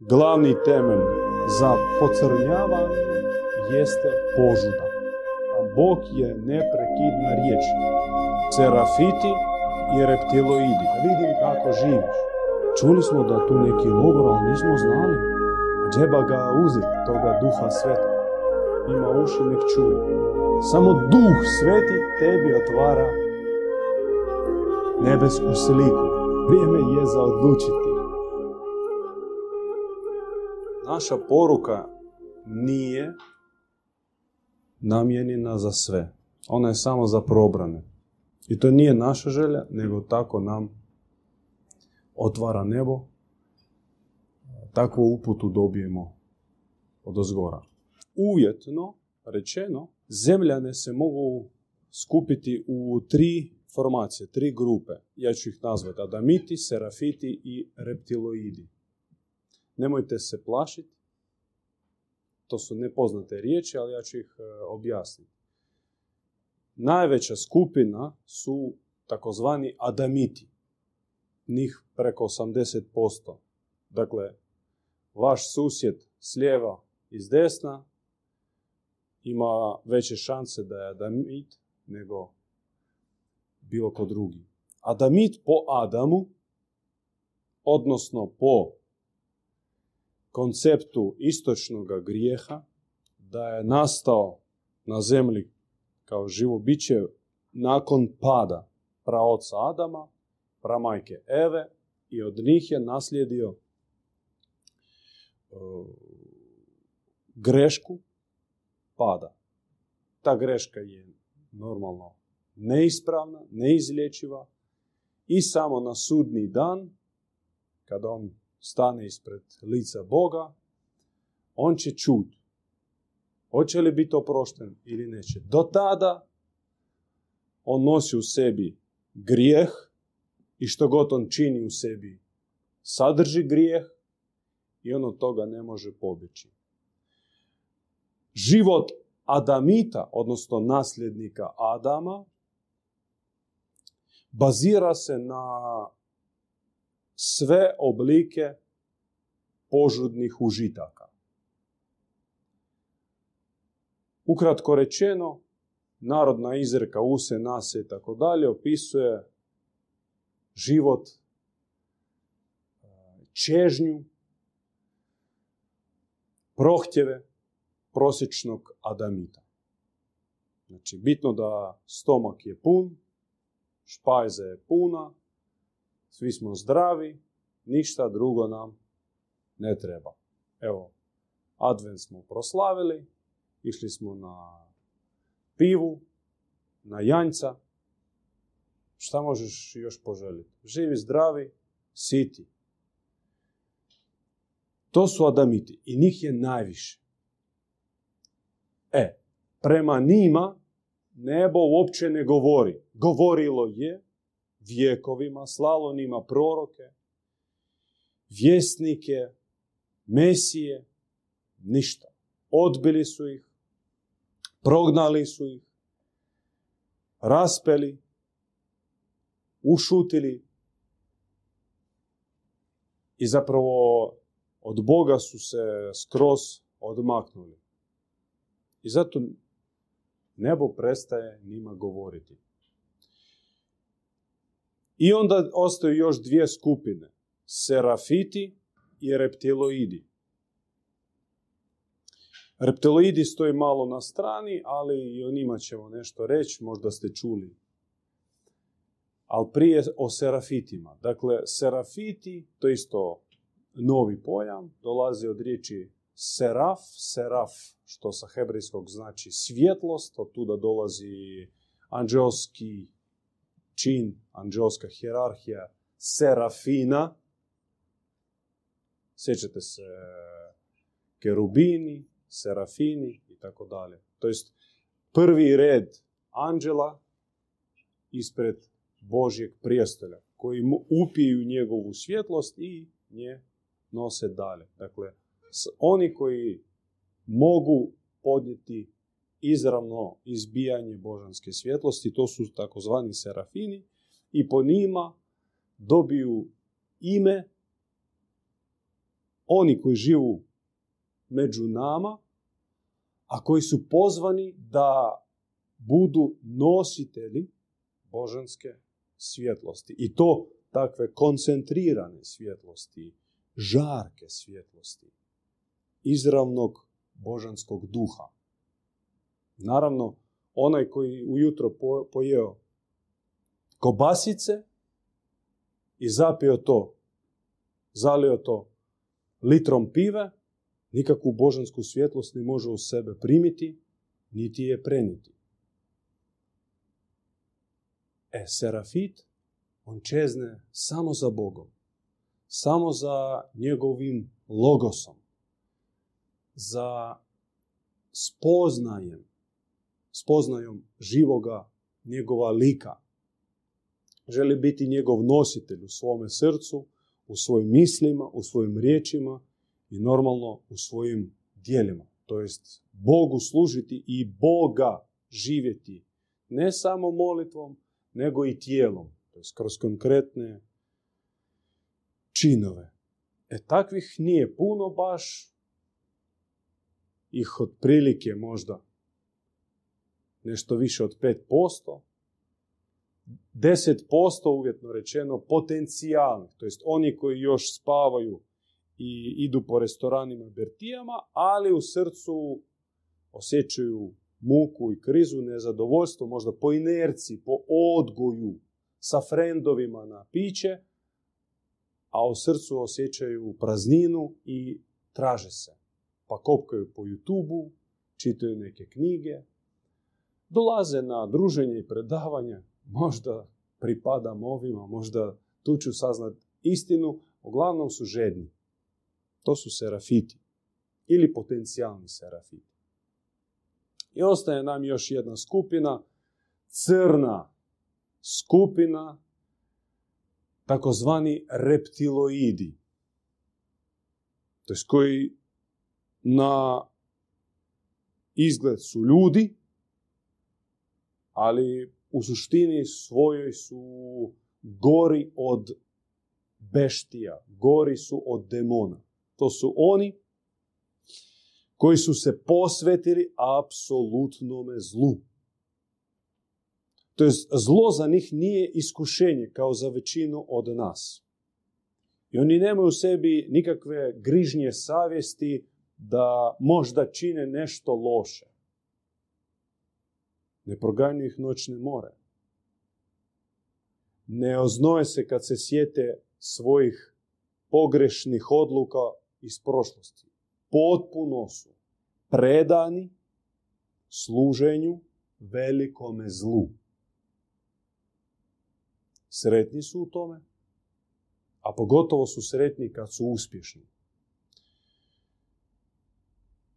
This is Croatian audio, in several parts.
glavni temelj za pocrnjavanje jeste požuda. A Bog je neprekidna riječ. Serafiti i reptiloidi. Vidim kako živiš. Čuli smo da tu neki logor, ali nismo znali. Džeba ga uzeti, toga duha sveta. Ima uši, nek čuje. Samo duh sveti tebi otvara nebesku sliku. Vrijeme je za odlučiti. Naša poruka nije namijenjena za sve. Ona je samo za probrane. I to nije naša želja, nego tako nam otvara nebo. Takvu uputu dobijemo od ozgora. Uvjetno rečeno, zemljane se mogu skupiti u tri formacije, tri grupe. Ja ću ih nazvati adamiti, serafiti i reptiloidi. Nemojte se plašiti. To su nepoznate riječi, ali ja ću ih e, objasniti. Najveća skupina su takozvani adamiti. Njih preko 80%. Dakle, vaš susjed s lijeva i s desna ima veće šanse da je adamit nego bilo ko drugi. Adamit po Adamu, odnosno po konceptu istočnog grijeha, da je nastao na zemlji kao živo biće nakon pada praoca Adama, pramajke Eve i od njih je naslijedio e, grešku pada. Ta greška je normalno neispravna, neizlječiva i samo na sudni dan, kada on stane ispred lica Boga, on će čuti hoće li biti oprošten ili neće. Do tada on nosi u sebi grijeh i što god on čini u sebi sadrži grijeh i on od toga ne može pobjeći. Život Adamita, odnosno nasljednika Adama, bazira se na sve oblike požudnih užitaka. Ukratko rečeno, narodna izreka use, nase i tako dalje opisuje život, čežnju, prohtjeve prosječnog adamita. Znači, bitno da stomak je pun, špajza je puna, svi smo zdravi, ništa drugo nam ne treba. Evo, advent smo proslavili, išli smo na pivu, na janjca. Šta možeš još poželiti? Živi, zdravi, siti. To su adamiti i njih je najviše. E, prema njima nebo uopće ne govori. Govorilo je vjekovima, slalo njima proroke, vjesnike, mesije, ništa. Odbili su ih, prognali su ih, raspeli, ušutili i zapravo od Boga su se skroz odmaknuli. I zato nebo prestaje njima govoriti. I onda ostaju još dvije skupine. Serafiti i reptiloidi. Reptiloidi stoji malo na strani, ali i o njima ćemo nešto reći, možda ste čuli. Ali prije o serafitima. Dakle, serafiti, to isto novi pojam, dolazi od riječi seraf, seraf, što sa hebrejskog znači svjetlost, od tuda dolazi anđelski čin, anđelska hjerarhija serafina. Sjećate se kerubini, serafini i tako dalje. To jest prvi red anđela ispred Božjeg prijestolja koji mu upiju njegovu svjetlost i nje nose dalje. Dakle, oni koji mogu podnijeti izravno izbijanje božanske svjetlosti, to su takozvani serafini i po njima dobiju ime oni koji živu među nama, a koji su pozvani da budu nositelji božanske svjetlosti. I to takve koncentrirane svjetlosti, žarke svjetlosti, izravnog božanskog duha. Naravno, onaj koji ujutro pojeo kobasice i zapio to, zalio to litrom pive, nikakvu božansku svjetlost ne može u sebe primiti, niti je preniti. E, serafit, on čezne samo za Bogom, samo za njegovim logosom, za spoznajem, spoznajom živoga njegova lika. Želi biti njegov nositelj u svome srcu, u svojim mislima, u svojim riječima i normalno u svojim dijelima. To jest Bogu služiti i Boga živjeti. Ne samo molitvom, nego i tijelom. To jest kroz konkretne činove. E takvih nije puno baš. Ih otprilike možda nešto više od 5%. 10% uvjetno rečeno potencijalnih, to jest oni koji još spavaju i idu po restoranima i bertijama, ali u srcu osjećaju muku i krizu, nezadovoljstvo, možda po inerciji, po odgoju, sa frendovima na piće, a u srcu osjećaju prazninu i traže se. Pa kopkaju po youtube čitaju neke knjige, dolaze na druženje i predavanje, možda pripadam ovima, možda tu ću saznat istinu, uglavnom su žedni. To su serafiti ili potencijalni serafiti. I ostaje nam još jedna skupina, crna skupina, takozvani reptiloidi. To koji na izgled su ljudi, ali u suštini svojoj su gori od beštija, gori su od demona. To su oni koji su se posvetili apsolutnome zlu. To je zlo za njih nije iskušenje kao za većinu od nas. I oni nemaju u sebi nikakve grižnje savjesti da možda čine nešto loše. Ne proganju ih noćne more. Ne oznoje se kad se sjete svojih pogrešnih odluka iz prošlosti. Potpuno su predani služenju velikome zlu. Sretni su u tome, a pogotovo su sretni kad su uspješni.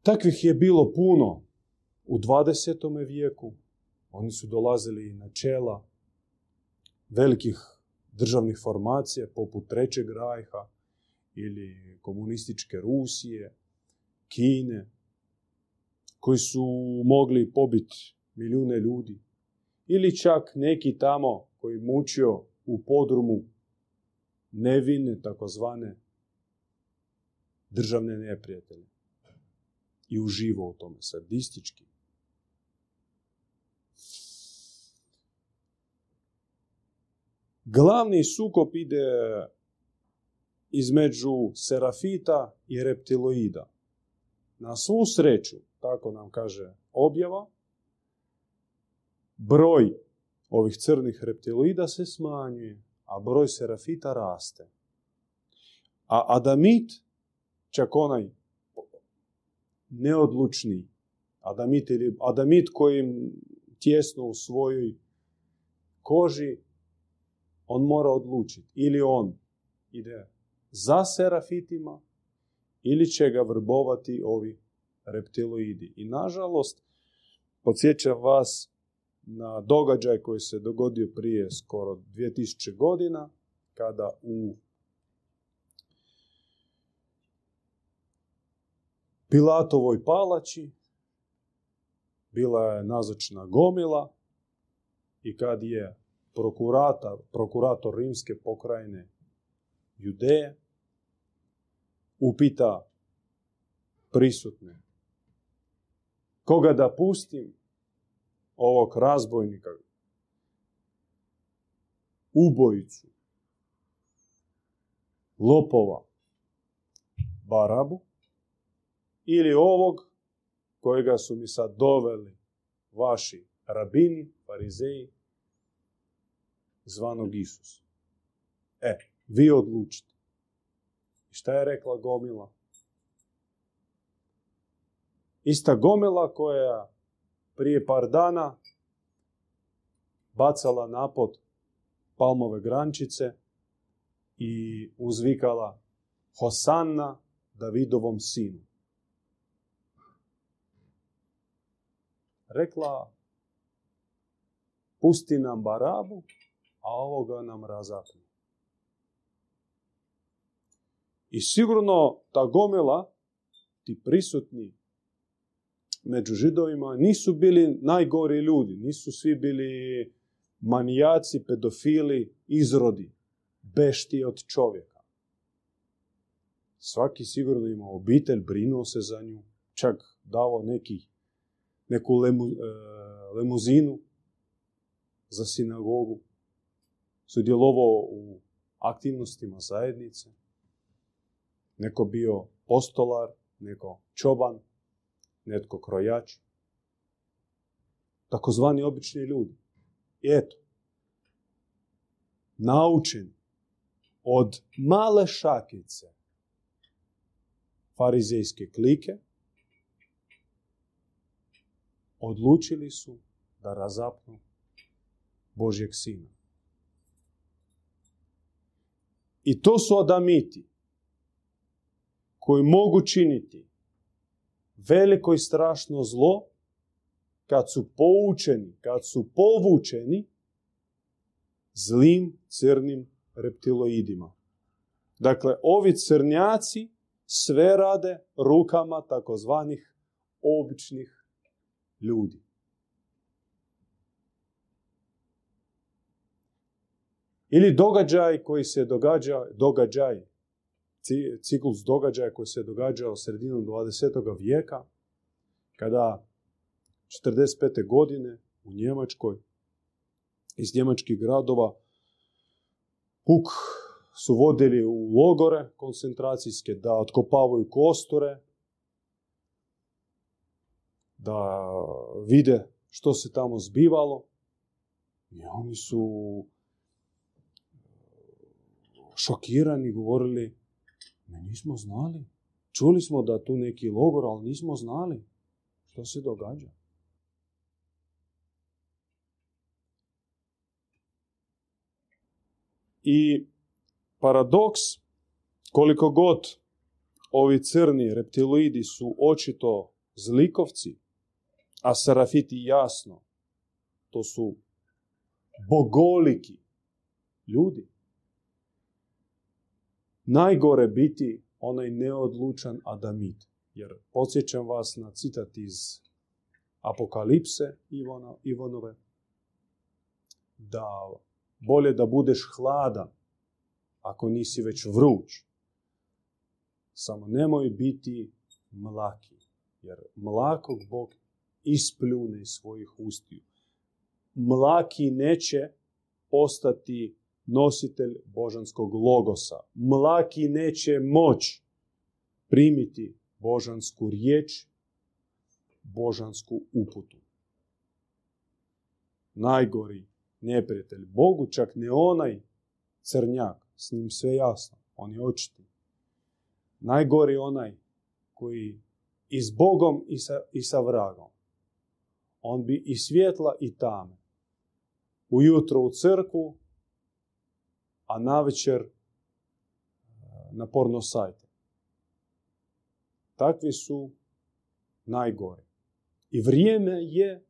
Takvih je bilo puno u 20. vijeku. Oni su dolazili na čela velikih državnih formacija poput Trećeg rajha ili komunističke Rusije, Kine, koji su mogli pobiti milijune ljudi. Ili čak neki tamo koji mučio u podrumu nevine, takozvane državne neprijatelje. I uživo u tome, sadistički. Glavni sukop ide između serafita i reptiloida. Na svu sreću, tako nam kaže objava, broj ovih crnih reptiloida se smanjuje, a broj serafita raste. A Adamit, čak onaj neodlučni Adamit ili Adamit kojim tjesno u svojoj koži, on mora odlučiti. Ili on ide za serafitima, ili će ga vrbovati ovi reptiloidi. I nažalost, podsjećam vas na događaj koji se dogodio prije skoro 2000 godina, kada u Pilatovoj palači bila je nazočna gomila i kad je prokurator, prokurator rimske pokrajine Judeje upita prisutne. Koga da pustim? Ovog razbojnika, ubojicu, lopova, barabu, ili ovog kojega su mi sad doveli vaši rabini, farizeji, zvanog Isus. E, vi odlučite. I šta je rekla Gomila? Ista Gomila koja prije par dana bacala napod palmove grančice i uzvikala Hosanna Davidovom sinu. Rekla, pusti nam barabu, a ovoga nam razapne. I sigurno ta gomila, ti prisutni među židovima, nisu bili najgori ljudi, nisu svi bili manijaci, pedofili, izrodi, bešti od čovjeka. Svaki sigurno ima obitelj, brinuo se za nju, čak dao neki, neku lemu, e, lemuzinu za sinagogu, sudjelovao u aktivnostima zajednice, neko bio postolar, neko čoban, netko krojač, takozvani obični ljudi. I eto, naučen od male šakice farizejske klike, odlučili su da razapnu Božjeg sina. I to su adamiti koji mogu činiti veliko i strašno zlo kad su poučeni, kad su povučeni zlim crnim reptiloidima. Dakle, ovi crnjaci sve rade rukama takozvanih običnih ljudi. Ili događaj koji se događa, događaj, ciklus događaja koji se događao sredinom 20. vijeka, kada 45. godine u Njemačkoj iz njemačkih gradova puk su vodili u logore koncentracijske da otkopavaju kostore, da vide što se tamo zbivalo. I oni su šokirani govorili, mi nismo znali. Čuli smo da tu neki logor, ali nismo znali što se događa. I paradoks, koliko god ovi crni reptiloidi su očito zlikovci, a serafiti jasno, to su bogoliki ljudi. Najgore biti onaj neodlučan adamit. Jer podsjećam vas na citat iz Apokalipse Ivona, Ivonove, da bolje da budeš hladan ako nisi već vruć. Samo nemoj biti mlaki, jer mlakog Bog ispljune iz svojih ustiju. Mlaki neće postati nositelj božanskog logosa. Mlaki neće moć primiti božansku riječ, božansku uputu. Najgori neprijatelj Bogu, čak ne onaj crnjak, s njim sve jasno, on je očiti. Najgori onaj koji i s Bogom i sa, i sa vragom. On bi i svjetla i tame. Ujutro u crku, a navečer e, na porno sajte. Takvi su najgori. I vrijeme je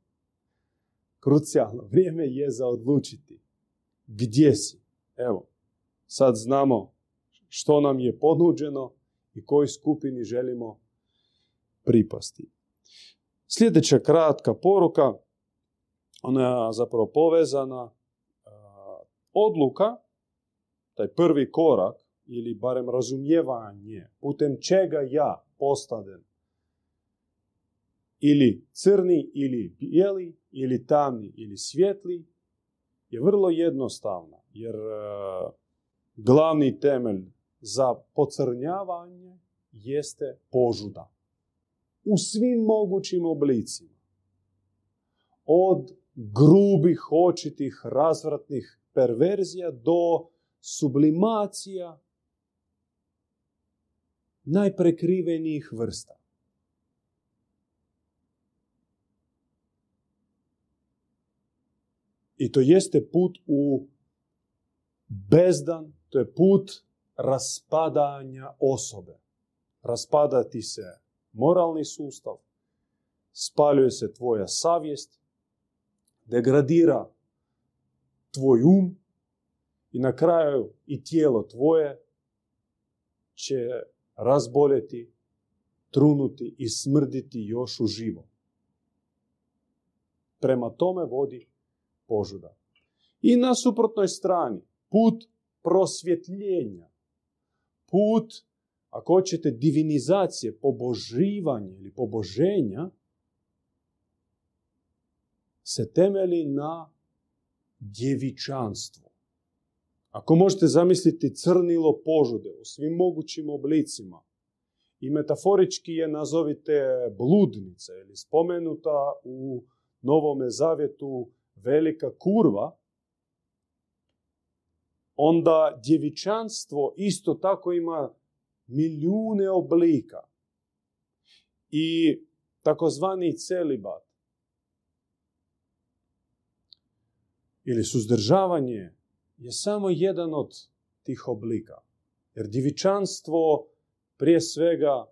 krucijalno. Vrijeme je za odlučiti gdje si. Evo, sad znamo što nam je ponuđeno i kojoj skupini želimo pripasti. Sljedeća kratka poruka, ona je zapravo povezana. Odluka, taj prvi korak ili barem razumijevanje putem čega ja postanem ili crni ili bijeli ili tamni ili svjetli je vrlo jednostavna jer e, glavni temelj za pocrnjavanje jeste požuda. U svim mogućim oblicima. Od grubih, očitih, razvratnih perverzija do sublimacija najprekrivenijih vrsta. I to jeste put u bezdan, to je put raspadanja osobe. Raspadati se moralni sustav, spaljuje se tvoja savjest, degradira tvoj um i na kraju i tijelo tvoje će razboljeti, trunuti i smrditi još u živo. Prema tome vodi požuda. I na suprotnoj strani put prosvjetljenja, put, ako hoćete, divinizacije, poboživanja ili poboženja, se temeli na djevičanstvu. Ako možete zamisliti crnilo požude u svim mogućim oblicima i metaforički je nazovite bludnica ili spomenuta u Novome zavjetu velika kurva, onda djevičanstvo isto tako ima milijune oblika. I takozvani celibat ili suzdržavanje je samo jedan od tih oblika. Jer divičanstvo prije svega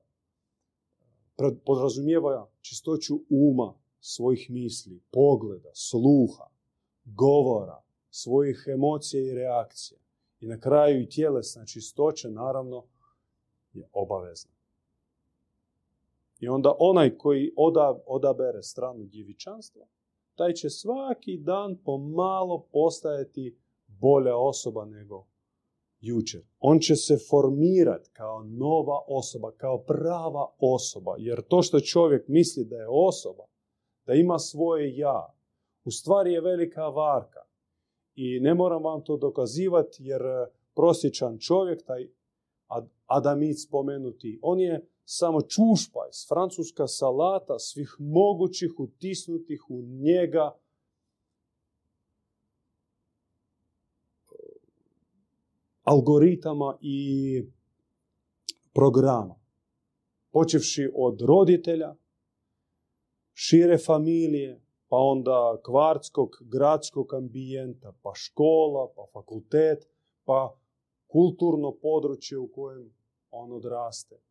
podrazumijeva čistoću uma, svojih misli, pogleda, sluha, govora, svojih emocija i reakcija. I na kraju i tjelesna čistoća, naravno, je obavezna. I onda onaj koji odabere stranu djevičanstva, taj će svaki dan pomalo postajati bolja osoba nego jučer. On će se formirati kao nova osoba, kao prava osoba. Jer to što čovjek misli da je osoba, da ima svoje ja, u stvari je velika varka. I ne moram vam to dokazivati jer prosječan čovjek, taj Adamic spomenuti, on je samo čušpajs, francuska salata svih mogućih utisnutih u njega algoritama i programa. Počevši od roditelja, šire familije, pa onda kvartskog, gradskog ambijenta, pa škola, pa fakultet, pa kulturno područje u kojem on odraste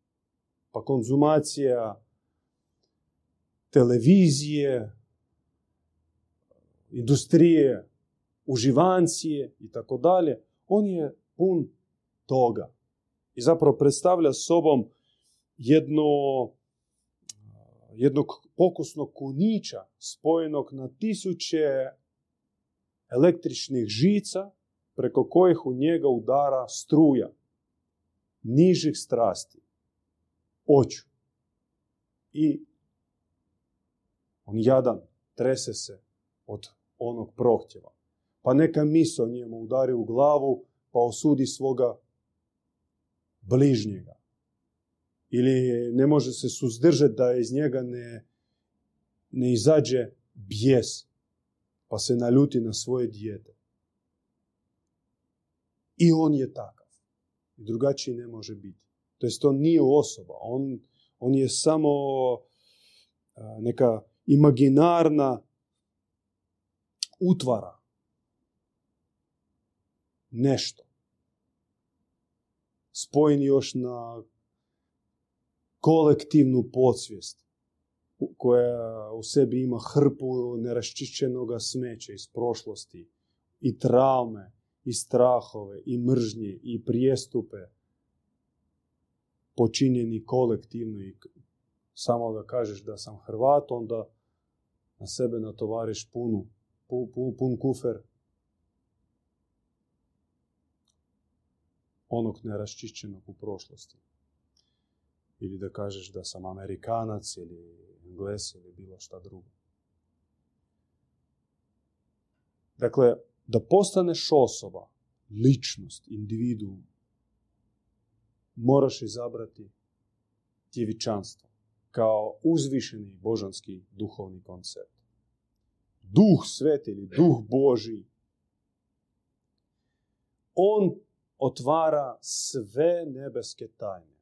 pa konzumacija televizije, industrije, uživancije i tako dalje, on je pun toga. I zapravo predstavlja sobom jedno, jednog pokusnog kunića spojenog na tisuće električnih žica preko kojih u njega udara struja nižih strasti oču. I on jadan trese se od onog prohtjeva. Pa neka miso njemu udari u glavu, pa osudi svoga bližnjega. Ili ne može se suzdržati da iz njega ne, ne izađe bijes, pa se naljuti na svoje dijete. I on je takav. I drugačiji ne može biti. To jest to nije osoba. On, on je samo neka imaginarna utvara. Nešto. Spojen još na kolektivnu podsvijest koja u sebi ima hrpu neraščišćenog smeća iz prošlosti i traume i strahove i mržnje i prijestupe počinjeni kolektivno i samo da kažeš da sam Hrvat, onda na sebe natovariš punu, pun, pun kufer onog neraščišćenog u prošlosti. Ili da kažeš da sam Amerikanac ili Engles ili bilo šta drugo. Dakle, da postaneš osoba, ličnost, individuum, moraš izabrati tjevičanstvo kao uzvišeni božanski duhovni koncept. Duh sveti ili duh Boži, on otvara sve nebeske tajne.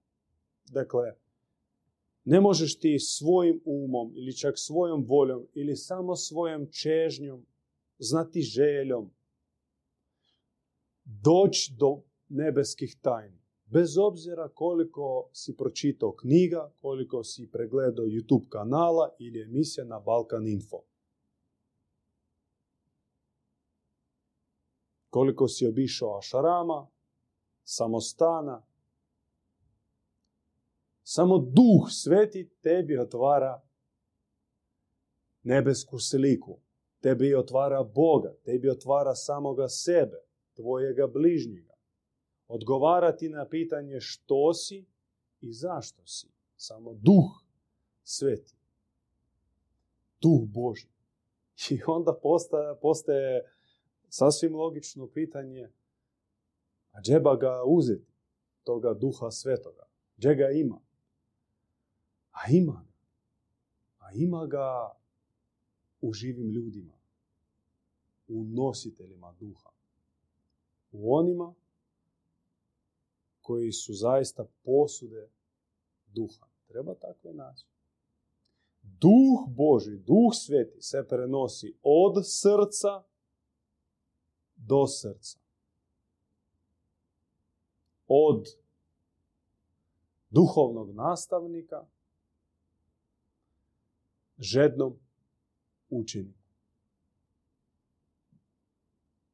Dakle, ne možeš ti svojim umom ili čak svojom voljom ili samo svojom čežnjom, znati željom, doći do nebeskih tajni. Bez obzira koliko si pročitao knjiga, koliko si pregledao YouTube kanala ili emisija na Balkan Info. Koliko si obišao ašarama, samostana. Samo duh sveti tebi otvara nebesku sliku. Tebi otvara Boga, tebi otvara samoga sebe, tvojega bližnjega. Odgovarati na pitanje što si i zašto si. Samo duh sveti. Duh Boži. I onda postaje, postaje sasvim logično pitanje a džeba ga uzeti, toga duha svetoga. Gdje ga ima? A ima ga. A ima ga u živim ljudima. U nositeljima duha. U onima koji su zaista posude duha. Treba takve naći. Duh Boži, Duh Sveti se prenosi od srca do srca. Od duhovnog nastavnika žednom učeniku.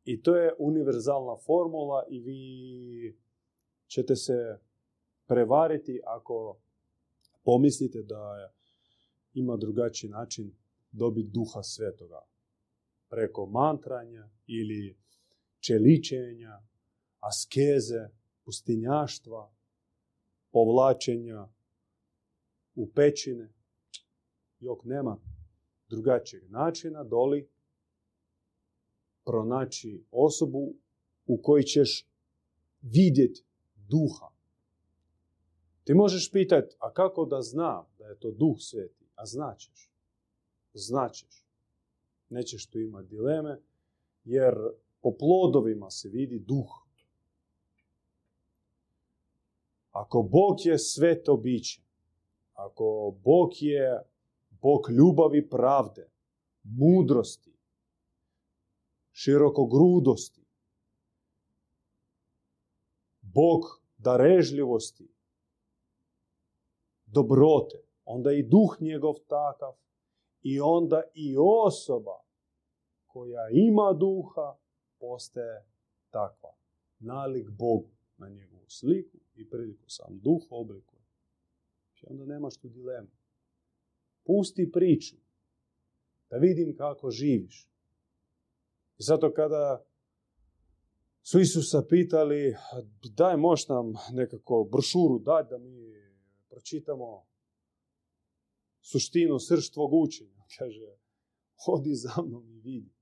I to je univerzalna formula i vi ćete se prevariti ako pomislite da ima drugačiji način dobiti duha svetoga. Preko mantranja ili čeličenja, askeze, pustinjaštva, povlačenja u pećine. Jok nema drugačijeg načina doli pronaći osobu u kojoj ćeš vidjeti duha. Ti možeš pitati, a kako da znam da je to duh sveti? A značeš. Značeš. Nećeš tu imati dileme, jer po plodovima se vidi duh. Ako Bog je sveto biće, ako Bog je Bog ljubavi pravde, mudrosti, širokogrudosti, Bog darežljivosti, dobrote, onda i duh njegov takav i onda i osoba koja ima duha postaje takva. Nalik Bogu na njegovu sliku i priliku sam duh oblikuje. I onda nemaš tu dilemu. Pusti priču. Da vidim kako živiš. I zato kada su Isusa pitali, daj moš nam nekako brošuru, daj da mi pročitamo suštinu, srž tvog učenja. Kaže, odi za mnom i vidi.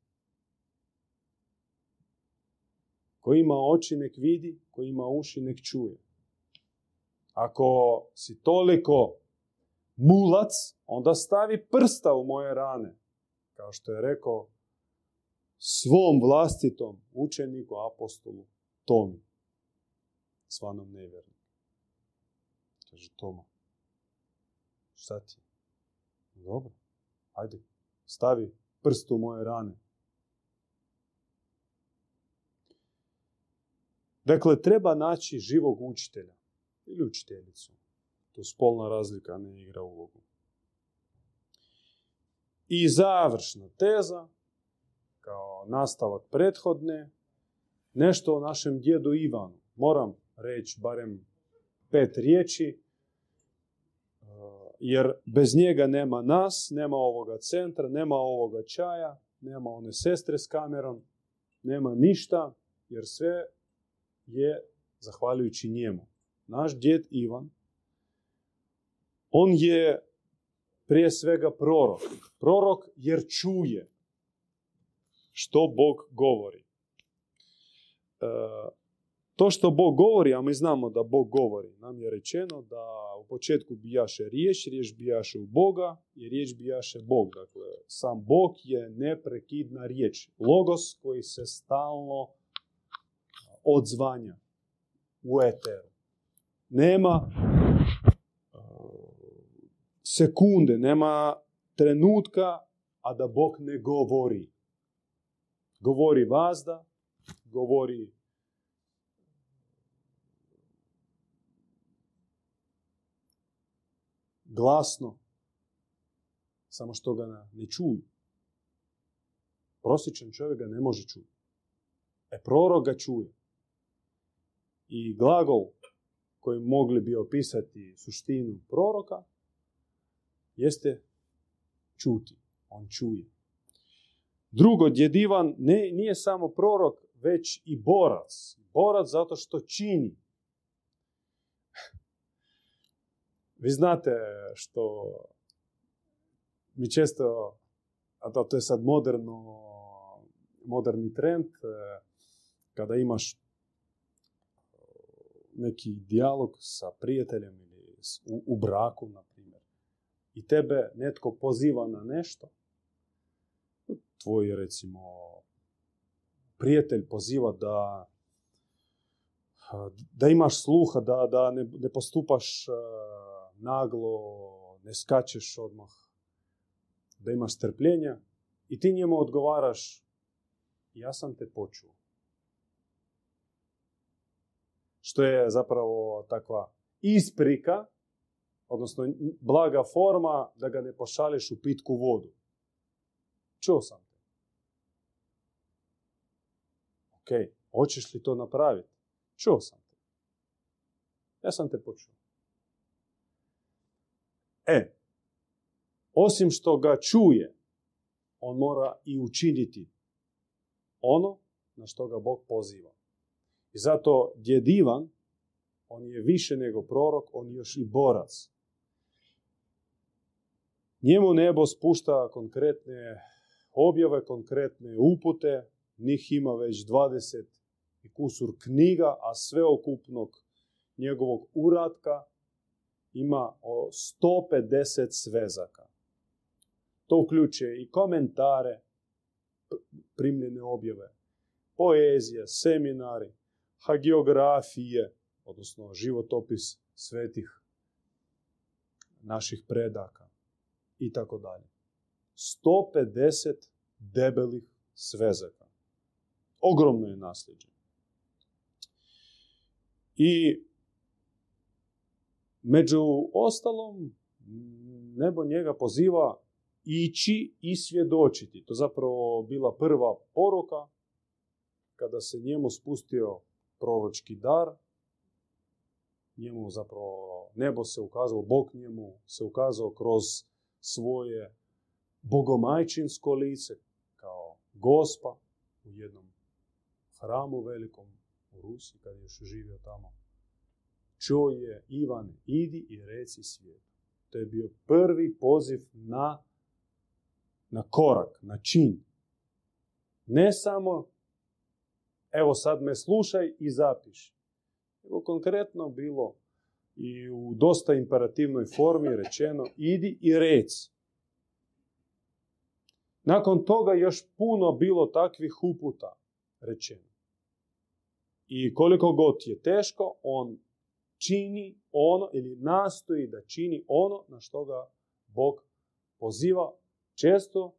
Ko ima oči nek vidi, ko ima uši nek čuje. Ako si toliko mulac, onda stavi prsta u moje rane. Kao što je rekao svom vlastitom učeniku, apostolu Tomi, svanom nevjerniku. Kaže Toma, šta ti Dobro, ajde, stavi prst u moje rane. Dakle, treba naći živog učitelja ili učiteljicu. To spolna razlika ne igra ulogu. I završna teza, kao nastavak prethodne, nešto o našem djedu Ivanu. Moram reći barem pet riječi, uh, jer bez njega nema nas, nema ovoga centra, nema ovoga čaja, nema one sestre s kamerom, nema ništa, jer sve je zahvaljujući njemu. Naš djed Ivan, on je prije svega prorok. Prorok jer čuje što Bog govori. E, to što Bog govori, a mi znamo da Bog govori, nam je rečeno da u početku bijaše riječ, riječ bijaše u Boga i riječ bijaše Bog. Dakle, sam Bog je neprekidna riječ. Logos koji se stalno odzvanja u eteru. Nema uh, sekunde, nema trenutka, a da Bog ne govori. Govori vazda, govori glasno, samo što ga ne čuju. Prosječan čovjek ga ne može čuti. E prorok ga čuje. I glagol koji mogli bi opisati suštinu proroka jeste čuti. On čuje. Drugo, djed Ivan ne, nije samo prorok, već i borac. Borac zato što čini. Vi znate što mi često, a to, je sad moderno, moderni trend, e, kada imaš neki dijalog sa prijateljem ili u, u braku, na primjer, i tebe netko poziva na nešto, tvoj, recimo, prijatelj poziva da da imaš sluha, da, da ne, ne postupaš naglo, ne skačeš odmah, da imaš strpljenja i ti njemu odgovaraš ja sam te počuo. Što je zapravo takva isprika, odnosno blaga forma da ga ne pošalješ u pitku vodu. Čuo sam te. Ok, hoćeš li to napraviti? Čuo sam te. Ja sam te počuo. E, osim što ga čuje, on mora i učiniti ono na što ga Bog poziva. I zato djed Ivan, on je više nego prorok, on je još i borac. Njemu nebo spušta konkretne objave, konkretne upute, njih ima već 20 i kusur knjiga, a sveokupnog njegovog uratka ima 150 svezaka. To uključuje i komentare, primljene objave, poezije, seminari, hagiografije, odnosno životopis svetih naših predaka i tako dalje. 150 debelih svezaka. Ogromno je nasljeđe. I Među ostalom, nebo njega poziva ići i svjedočiti. To zapravo bila prva poruka kada se njemu spustio proročki dar. Njemu zapravo nebo se ukazalo, Bog njemu se ukazao kroz svoje bogomajčinsko lice kao gospa u jednom hramu velikom u Rusiji kad je još živio tamo čuo je Ivan, idi i reci svijetu. To je bio prvi poziv na, na korak, na čin. Ne samo, evo sad me slušaj i zapiši. Nego konkretno bilo i u dosta imperativnoj formi rečeno, idi i reci. Nakon toga još puno bilo takvih uputa rečeno. I koliko god je teško, on čini ono ili nastoji da čini ono na što ga Bog poziva. Često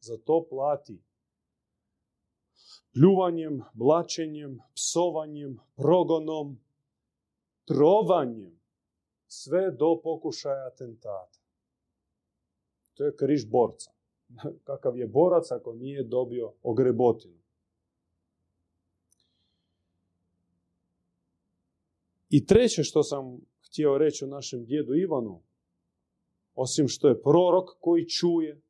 za to plati pljuvanjem, blačenjem, psovanjem, progonom, trovanjem, sve do pokušaja atentata. To je križ borca. Kakav je borac ako nije dobio ogrebotinu? I treće što sam htio reći o našem djedu Ivanu, osim što je prorok koji čuje,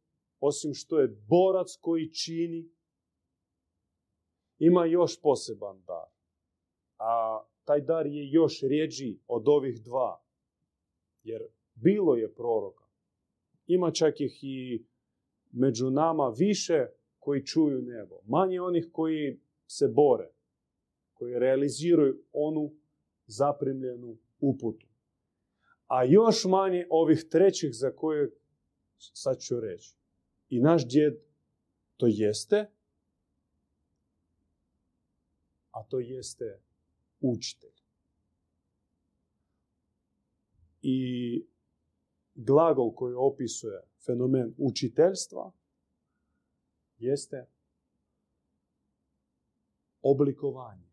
osim što je borac koji čini, ima još poseban dar. A taj dar je još rijeđi od ovih dva. Jer bilo je proroka. Ima čak ih i među nama više koji čuju nebo. Manje onih koji se bore, koji realiziraju onu zaprimljenu uputu. A još manje ovih trećih za koje sad ću reći. I naš djed to jeste, a to jeste učitelj. I glagol koji opisuje fenomen učiteljstva jeste oblikovanje.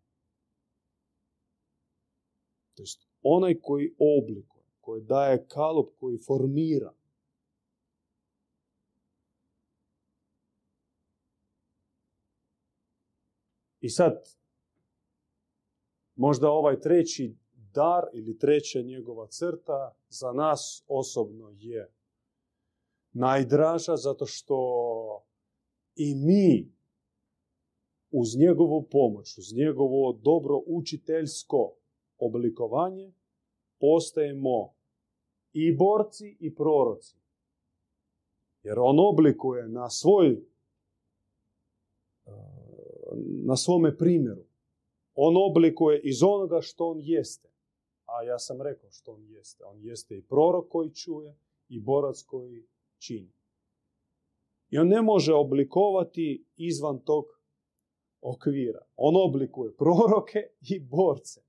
To jest onaj koji oblikuje, koji daje kalup, koji formira. I sad, možda ovaj treći dar ili treća njegova crta za nas osobno je najdraža zato što i mi uz njegovu pomoć, uz njegovo dobro učiteljsko oblikovanje postajemo i borci i proroci. Jer on oblikuje na svoj na svome primjeru. On oblikuje iz onoga što on jeste. A ja sam rekao što on jeste. On jeste i prorok koji čuje i borac koji čini. I on ne može oblikovati izvan tog okvira. On oblikuje proroke i borce.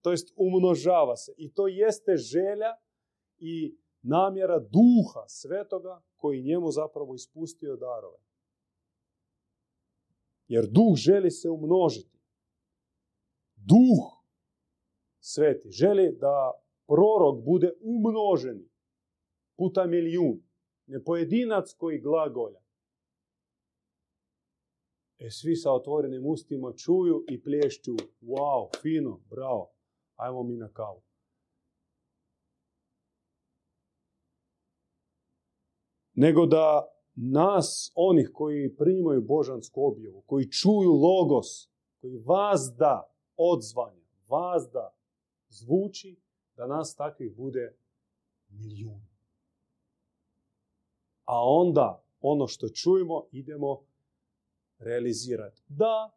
To jest umnožava se. I to jeste želja i namjera duha svetoga koji njemu zapravo ispustio darove. Jer duh želi se umnožiti. Duh sveti želi da prorok bude umnoženi puta milijun. Ne pojedinac koji glagolja. E svi sa otvorenim ustima čuju i plješću. Wow, fino, bravo. Ajmo mi na kavu. Nego da nas, onih koji primaju božansku objavu, koji čuju logos, koji vazda odzvanja, vazda zvuči, da nas takvih bude milijun. A onda ono što čujemo idemo realizirati. Da,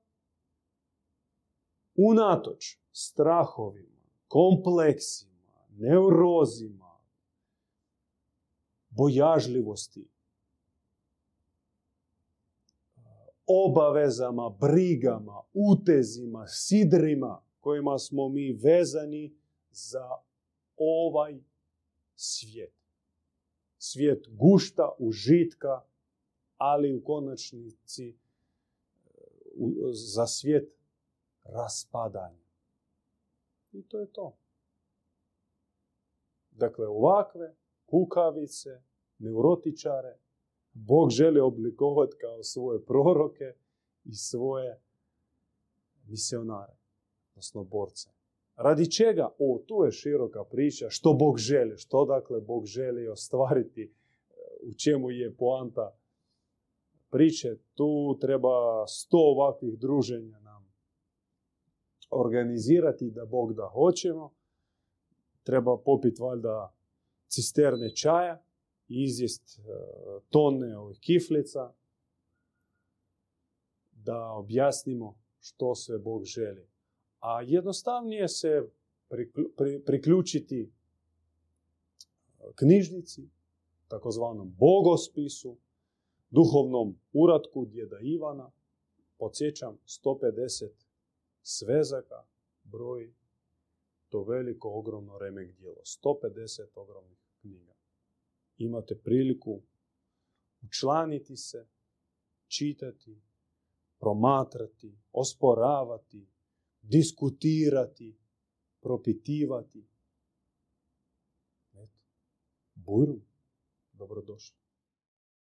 unatoč strahovima, kompleksima, neurozima, bojažljivosti, obavezama, brigama, utezima, sidrima kojima smo mi vezani za ovaj svijet. Svijet gušta, užitka, ali u konačnici za svijet raspadanja. I to je to. Dakle, ovakve kukavice, neurotičare, Bog želi oblikovati kao svoje proroke i svoje misionare, odnosno borce. Radi čega? O, tu je široka priča. Što Bog želi? Što dakle Bog želi ostvariti? U čemu je poanta priče? Tu treba sto ovakvih druženja nam organizirati da Bog da hoćemo. Treba popiti valjda cisterne čaja izjest e, tone ovih kiflica, da objasnimo što sve Bog želi. A jednostavnije se priključiti knjižnici, takozvanom bogospisu, duhovnom uratku djeda Ivana, podsjećam 150 svezaka, broj to veliko, ogromno remek dijelo. 150 ogromnih knjiga imate priliku učlaniti se, čitati, promatrati, osporavati, diskutirati, propitivati. Bujrum, dobrodošli.